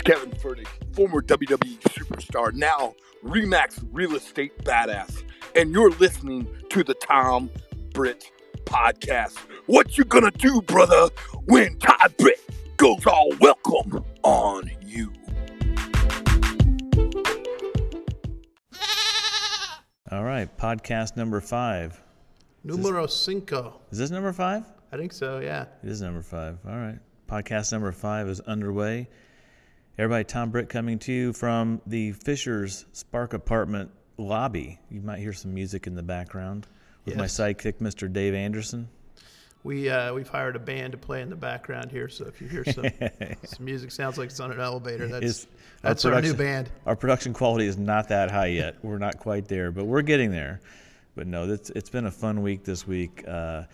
is Kevin Fertig, former WWE superstar, now Remax real estate badass, and you're listening to the Tom Britt podcast. What you gonna do, brother, when Todd Britt goes all welcome on you? All right, podcast number five. Numero cinco. Is this number five? I think so, yeah. It is number five. All right. Podcast number five is underway. Everybody, Tom Britt coming to you from the Fishers Spark Apartment lobby. You might hear some music in the background with my sidekick, Mr. Dave Anderson. We uh, we've hired a band to play in the background here, so if you hear some, some music sounds like it's on an elevator, that's that's our, new production- band. Our production quality is not that high yet. We're not quite there, but we're getting there. But no, it's, it's been a fun week this week. Uh,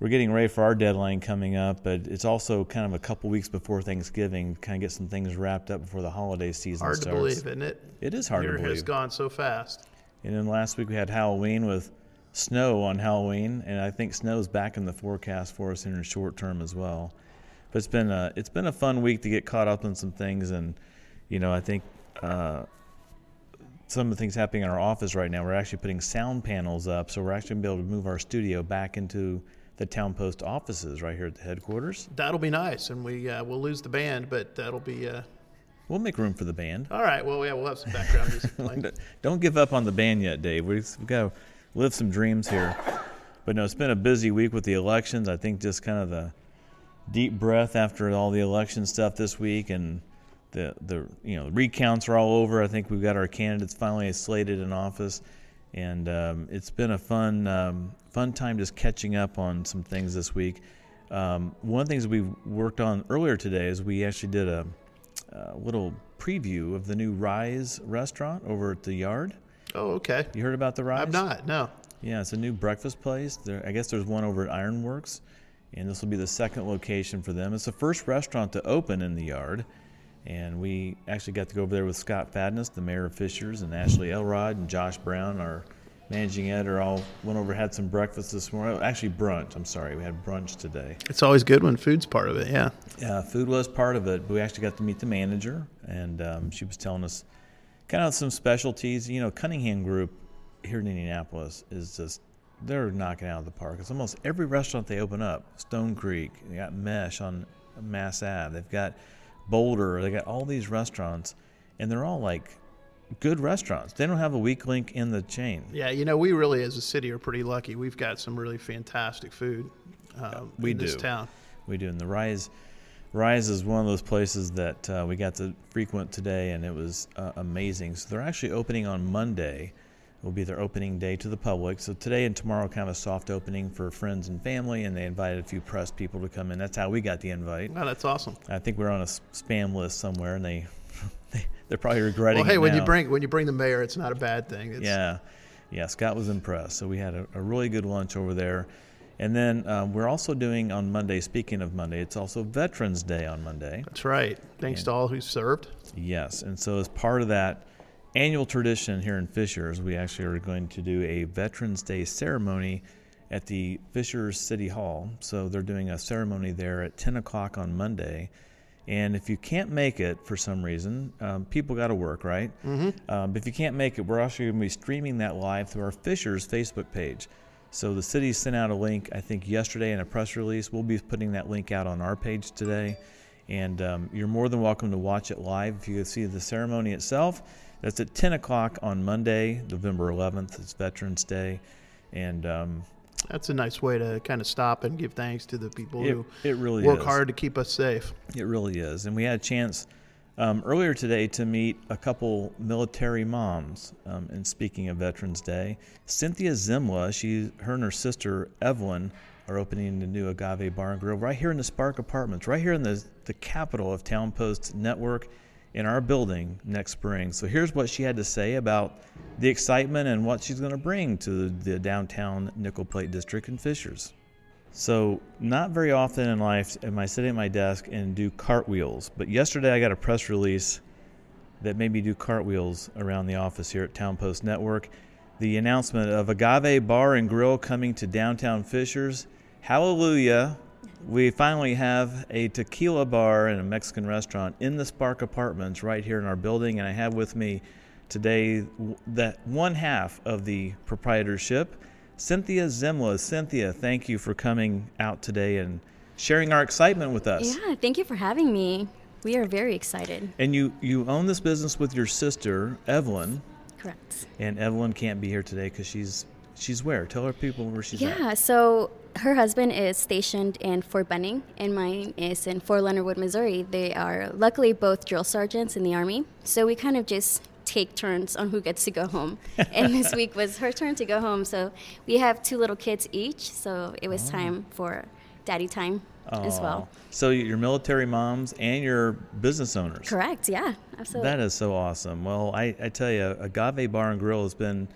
we're getting ready for our deadline coming up, but it's also kind of a couple weeks before Thanksgiving, kind of get some things wrapped up before the holiday season Hard to starts. believe, isn't it? It is hard Year to has gone so fast. And then last week we had Halloween with snow on Halloween, and I think snow's back in the forecast for us in the short term as well. But it's been a it's been a fun week to get caught up on some things, and you know I think uh, some of the things happening in our office right now. We're actually putting sound panels up, so we're actually gonna be able to move our studio back into the town post offices right here at the headquarters. That'll be nice, and we uh, we'll lose the band, but that'll be uh, We'll make room for the band. all right. Well, yeah, we'll have some background music playing. Don't give up on the band yet, Dave. We've got to live some dreams here. But no, it's been a busy week with the elections. I think just kind of the deep breath after all the election stuff this week, and the the you know recounts are all over. I think we've got our candidates finally slated in office, and um, it's been a fun um, fun time just catching up on some things this week. Um, one of the things we worked on earlier today is we actually did a, a little preview of the new Rize restaurant over at the Yard. Oh, okay. You heard about the Rize? I'm not. No. Yeah, it's a new breakfast place. There, I guess there's one over at Ironworks, and this will be the second location for them. It's the first restaurant to open in the yard, and we actually got to go over there with Scott Fadness, the mayor of Fishers, and Ashley Elrod and Josh Brown, our managing editor. All went over, had some breakfast this morning. Oh, Actually, brunch. I'm sorry, we had brunch today. It's always good when food's part of it. Yeah. Yeah, food was part of it. But we actually got to meet the manager, and um, she was telling us kind of some specialties. You know, Cunningham Group here in Indianapolis is just they're knocking out of the park. It's almost every restaurant they open up. Stone Creek, they got Mesh on Mass Ave. They've got Boulder. They got all these restaurants, and they're all like good restaurants. They don't have a weak link in the chain. Yeah, you know, we really as a city are pretty lucky. We've got some really fantastic food um, we in this do. town. We do. And the Rize, Rize is one of those places that uh, we got to frequent today, and it was uh, amazing. So they're actually opening on Monday. Will be their opening day to the public. So today and tomorrow, kind of a soft opening for friends and family, and they invited a few press people to come in. That's how we got the invite. Oh, that's awesome. I think we're on a spam list somewhere, and they, they they're probably regretting. Well, hey, when you bring when you bring the mayor, it's not a bad thing. It's, Yeah, yeah. Scott was impressed. So we had a, a really good lunch over there, and then um, we're also doing on Monday. Speaking of Monday, it's also Veterans Day on Monday. That's right. Thanks to all who served. Yes, and so as part of that annual tradition here in Fishers, we actually are going to do a Veterans Day ceremony at the Fishers City Hall. So they're doing a ceremony there at 10 o'clock on Monday. And if you can't make it for some reason, um, people got to work, right? Mm-hmm. Um, but if you can't make it, we're also going to be streaming that live through our Fishers Facebook page. So the city sent out a link, I think, yesterday in a press release. We'll be putting that link out on our page today. And um, you're more than welcome to watch it live if you see the ceremony itself. That's at 10 o'clock on Monday, November 11th. It's Veterans Day. And um, That's a nice way to kind of stop and give thanks to the people It- who it really work is. hard to keep us safe. It really is. And we had a chance um, earlier today to meet a couple military moms. Um, and speaking of Veterans Day, Cynthia Zimla, she, her and her sister Evelyn are opening the new Agave Bar and Grill right here in the Spark Apartments, right here in the, the capital of Town Post Network in our building next spring. So here's what she had to say about the excitement and what she's going to bring to the, downtown Nickel Plate District in Fishers. So, not very often in life am I sitting at my desk and do cartwheels, but yesterday I got a press release that made me do cartwheels around the office here at Town Post Network. The announcement of Agave Bar and Grill coming to downtown Fishers. Hallelujah. We finally have a tequila bar and a Mexican restaurant in the Spark Apartments right here in our building. And I have with me today that one half of the proprietorship, Cynthia Zimla. Cynthia, thank you for coming out today and sharing our excitement with us. Yeah, thank you for having me. We are very excited. And you, you own this business with your sister, Evelyn. Correct. And Evelyn can't be here today because she's she's where? Tell our people where she's yeah, at. Yeah, so her husband is stationed in Fort Benning, and mine is in Fort Leonard Wood, Missouri. They are luckily both drill sergeants in the Army, so we kind of just take turns on who gets to go home. and this week was her turn to go home, so we have two little kids each, so it was oh. time for daddy time oh. as well. So you're military moms and you're business owners. Correct. Yeah, absolutely. That is so awesome. Well, I, I tell you, Agave Bar and Grill has been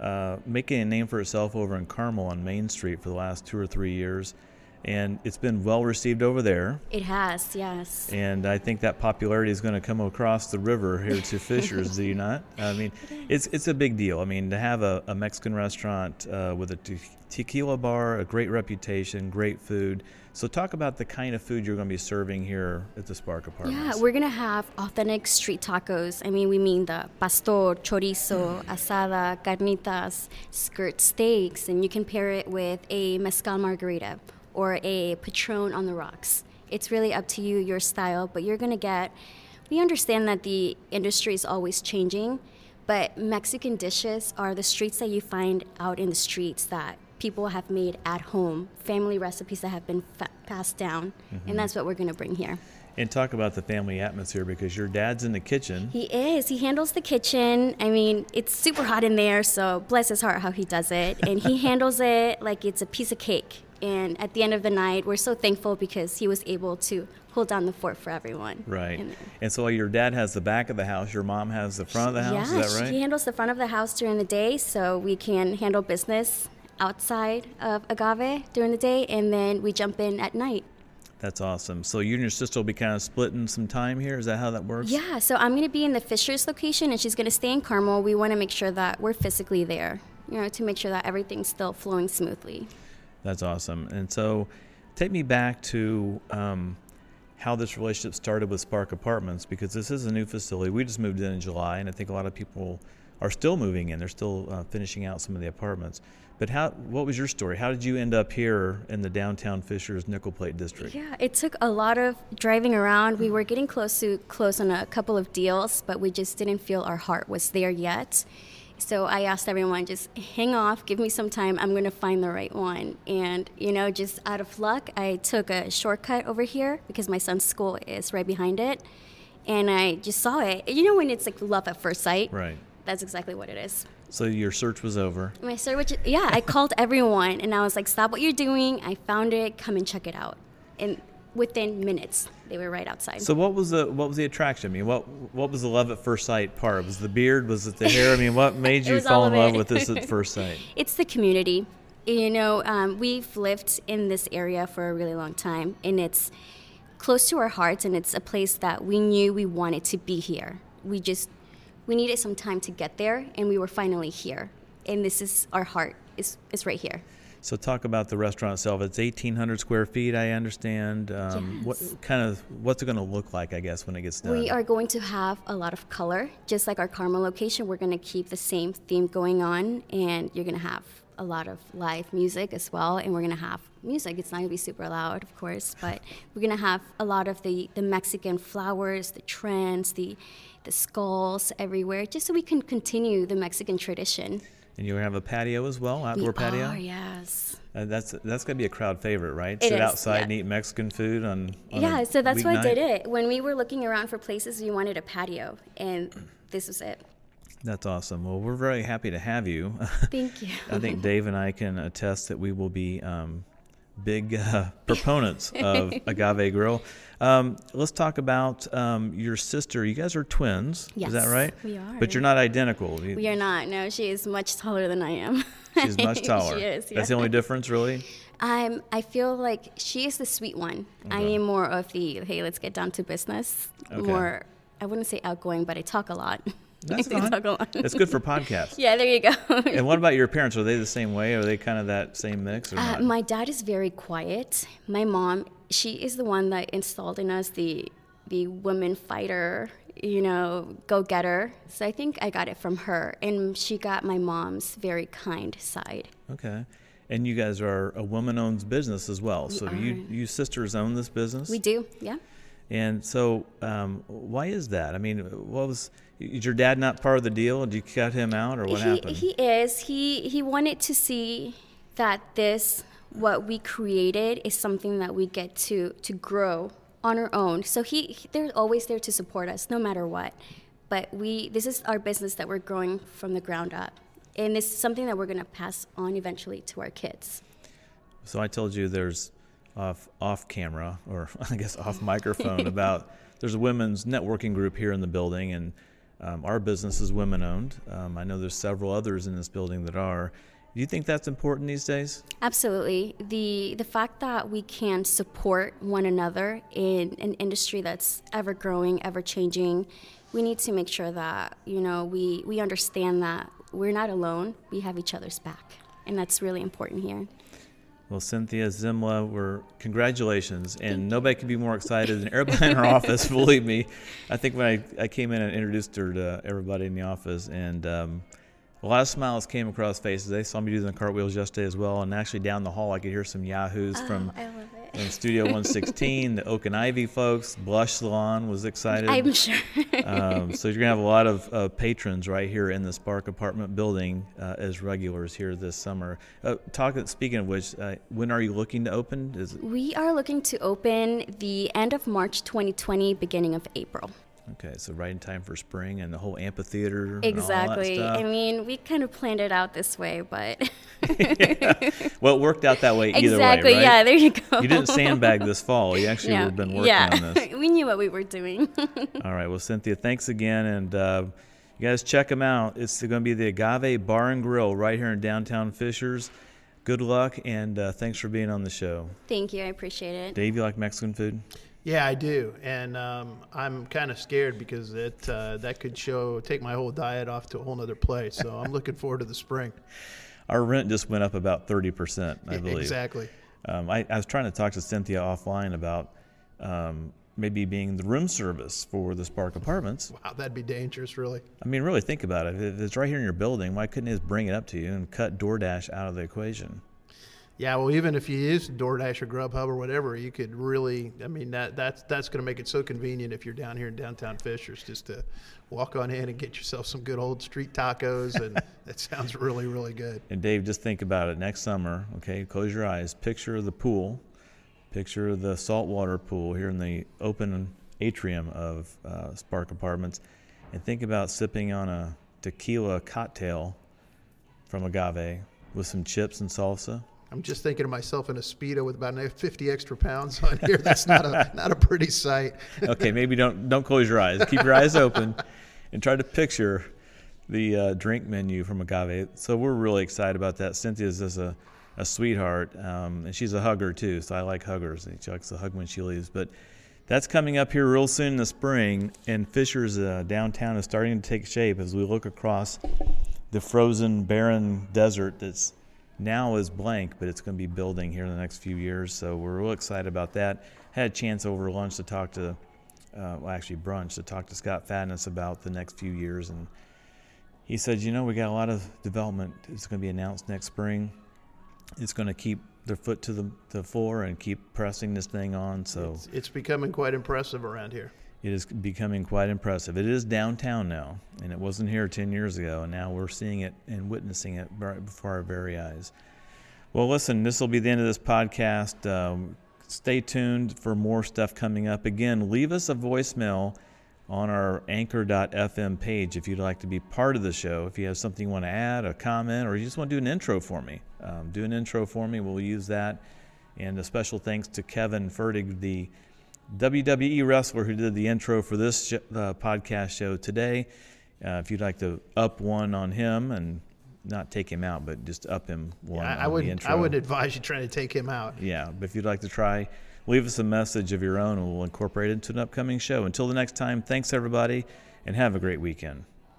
uh, making a name for itself over in Carmel on Main Street for the last two or three years. And it's been well received over there. It has, yes. And I think that popularity is going to come across the river here to Fishers, do you not? I mean, it's it's a big deal. I mean, to have a, a Mexican restaurant uh, with a te- tequila bar, a great reputation, great food. So, talk about the kind of food you're going to be serving here at the Spark Apartments. Yeah, we're going to have authentic street tacos. I mean, we mean al pastor, chorizo, asada, carnitas, skirt steaks, and you can pair it with a mezcal margarita or a Patrón on the rocks. It's really up to you, your style, but you're going to get. We understand that the industry is always changing, but Mexican dishes are the streets that you find out in the streets that people have made at home, family recipes that have been fa- passed down, mm-hmm. and that's what we're going to bring here. And talk about the family atmosphere because your dad's in the kitchen. He is. He handles the kitchen. I mean, it's super hot in there, so bless his heart how he does it. And he handles it like it's a piece of cake. And at the end of the night, we're so thankful because he was able to hold down the fort for everyone. Right. And so while your dad has the back of the house, your mom has the front of the house. Yeah, is that right? He handles the front of the house during the day, so we can handle business outside of Agave during the day, and then we jump in at night. That's awesome. So you and your sister will be kind of splitting some time here. Is that how that works? Yeah. So I'm going to be in the Fishers location, and she's going to stay in Carmel. We want to make sure that we're physically there, you know, to make sure that everything's still flowing smoothly. That's awesome. And so, take me back to um, how this relationship started with Spark Apartments because this is a new facility. We just moved in in July, and I think a lot of people are still moving in. They're still uh, finishing out some of the apartments. But how? What was your story? How did you end up here in the downtown Fishers Nickel Plate District? Yeah, it took a lot of driving around. We were getting close to close on a couple of deals, but we just didn't feel our heart was there yet. So I asked everyone, just hang off, give me some time. I'm going to find the right one. And, you know, just out of luck, I took a shortcut over here because my son's school is right behind it. And I just saw it. You know, when it's like love at first sight? Right. That's exactly what it is. So your search was over. My search, yeah, I called everyone and I was like, "Stop what you're doing! I found it. Come and check it out." And within minutes, they were right outside. So what was the what was the attraction? I mean, what what was the love at first sight part? Was the beard? Was it the hair? I mean, what made you fall in love with this at first sight? It's the community. You know, um, we've lived in this area for a really long time, and it's close to our hearts, and it's a place that we knew we wanted to be here. We just we needed some time to get there, and we were finally here. And this is our heart is is right here. So talk about the restaurant itself. It's 1,800 square feet, I understand. Um, yes. What kind of what's it going to look like? I guess when it gets done. We are going to have a lot of color, just like our Carmel location. We're going to keep the same theme going on, and you're going to have a lot of live music as well, and we're gonna have music. It's not gonna be super loud, of course, but we're gonna have a lot of the, the Mexican flowers, the trends, the the skulls everywhere, just so we can continue the Mexican tradition. And you have a patio as well, outdoor we patio. Are, yes. Uh, that's that's gonna be a crowd favorite, right? It Sit is, outside yeah. and eat Mexican food on. on yeah, so that's why I did it. When we were looking around for places, we wanted a patio, and this was it. That's awesome. Well, we're very happy to have you. Thank you. I think Dave and I can attest that we will be um, big uh, proponents of Agave Grill. Um, let's talk about um, your sister. You guys are twins. Yes, is that right? We are. But you're not identical. We are not. No, she is much taller than I am. She's much taller. she is. Yeah. That's the only difference, really. Um, I feel like she is the sweet one. Okay. I am more of the hey, let's get down to business. Okay. More, I wouldn't say outgoing, but I talk a lot. That's We fine. talk a lot. It's good for podcasts. yeah, there you go. And what about your parents? Are they the same way? Are they kind of that same mix or Uh, my dad is very quiet. My mom, she is the one that installed in us the the woman fighter, you know, go getter. So I think I got it from her, and she got my mom's very kind side. Okay. And you guys are a woman-owned business as well. So you you sisters own this business. We do, yeah. And so, um, why is that? I mean, what was is your dad not part of the deal? Did you cut him out, or what he, happened? He is. He he wanted to see that this what we created is something that we get to to grow on our own. So he, he- they're always there to support us no matter what. But we this is our business that we're growing from the ground up. And it's something that we're going to pass on eventually to our kids. So I told you there's off off camera or I guess off microphone about there's a women's networking group here in the building and um, our business is women owned. Um, I know there's several others in this building that are. Do you think that's important these days? Absolutely. The the fact that we can support one another in an industry that's ever growing, ever changing, we need to make sure that, you know, we, we understand that we're not alone. We have each other's back. And that's really important here. Well, Cynthia Zimla, we're congratulations, and nobody could be more excited than everybody in our office. Believe me, I think when I, I came in and introduced her to everybody in the office, and um, a lot of smiles came across faces. They saw me do the cartwheels yesterday as well, and actually down the hall I could hear some yahoos from In Studio 116. the Oak and Ivy folks, Blush Salon was excited. I'm sure. um, so you're gonna have a lot of uh, patrons right here in the Spark Apartment building uh, as regulars here this summer. Uh, talk. Speaking of which, uh, when are you looking to open? Is it, we are looking to open the end of March 2020, beginning of April. Okay, so right in time for spring and the whole amphitheater. Exactly. And all that I mean, we kind of planned it out this way, but well, it worked out that way either exactly. way, right? Yeah, there you go. You didn't sandbag this fall. You actually yeah. have been working yeah. on this. we knew what we were doing. All right. Well, Cynthia, thanks again. And uh, you guys check them out. It's going to be the Agave Bar and Grill right here in downtown Fishers. Good luck, and uh, thanks for being on the show. Thank you. I appreciate it. Dave, you like Mexican food? Yeah, I do, and um, I'm kind of scared because it uh, that could show take my whole diet off to a whole nother place. So I'm looking forward to the spring. Our rent just went up about 30%, I believe. Exactly. Um, I, I was trying to talk to Cynthia offline about um, maybe being the room service for the Spark Apartments. Wow, that'd be dangerous, really. I mean, really think about it. If it's right here in your building, why couldn't they just bring it up to you and cut DoorDash out of the equation? Yeah, well, even if you use DoorDash or Grubhub or whatever, you could really. I mean, that that's that's going to make it so convenient if you're down here in downtown Fishers, just to walk on in and get yourself some good old street tacos, and that sounds really really good. And Dave, just think about it. Next summer, okay, close your eyes. Picture the pool. Picture the saltwater pool here in the open atrium of uh, Spark Apartments, and think about sipping on a tequila cocktail from agave with some chips and salsa. I'm just thinking of myself in a speedo with about 50 extra pounds on here. That's not a not a pretty sight. Okay, maybe don't don't close your eyes. Keep your eyes open, and try to picture the uh, drink menu from agave. So we're really excited about that. Cynthia's just a, a sweetheart, um, and she's a hugger too. So I like huggers. and She likes to hug when she leaves. But that's coming up here real soon in the spring, and Fishers uh, downtown is starting to take shape as we look across the frozen, barren desert that's now is blank, but it's going to be building here in the next few years. So we're real excited about that. Had a chance over lunch to talk to, uh, well, actually brunch to talk to Scott Fadness about the next few years, and he said, you know, we got a lot of development. It's going to be announced next spring. It's going to keep their foot to the, the floor and keep pressing this thing on. So It's, it's becoming quite impressive around here. It is becoming quite impressive. It is downtown now, and it wasn't here 10 years ago, and now we're seeing it and witnessing it right before our very eyes. Well, listen, this will be the end of this podcast. Um, stay tuned for more stuff coming up. Again, leave us a voicemail on our anchor.fm page if you'd like to be part of the show. If you have something you want to add, a comment, or you just want to do an intro for me, um, do an intro for me. We'll use that. And a special thanks to Kevin Fertig, the WWE wrestler who did the intro for this uh, podcast show today. Uh, if you'd like to up one on him and not take him out, but just up him one I, on I the wouldn't. intro. I wouldn't advise you trying to take him out. Yeah, but if you'd like to try, leave us a message of your own and we'll incorporate it into an upcoming show. Until the next time, thanks everybody and have a great weekend.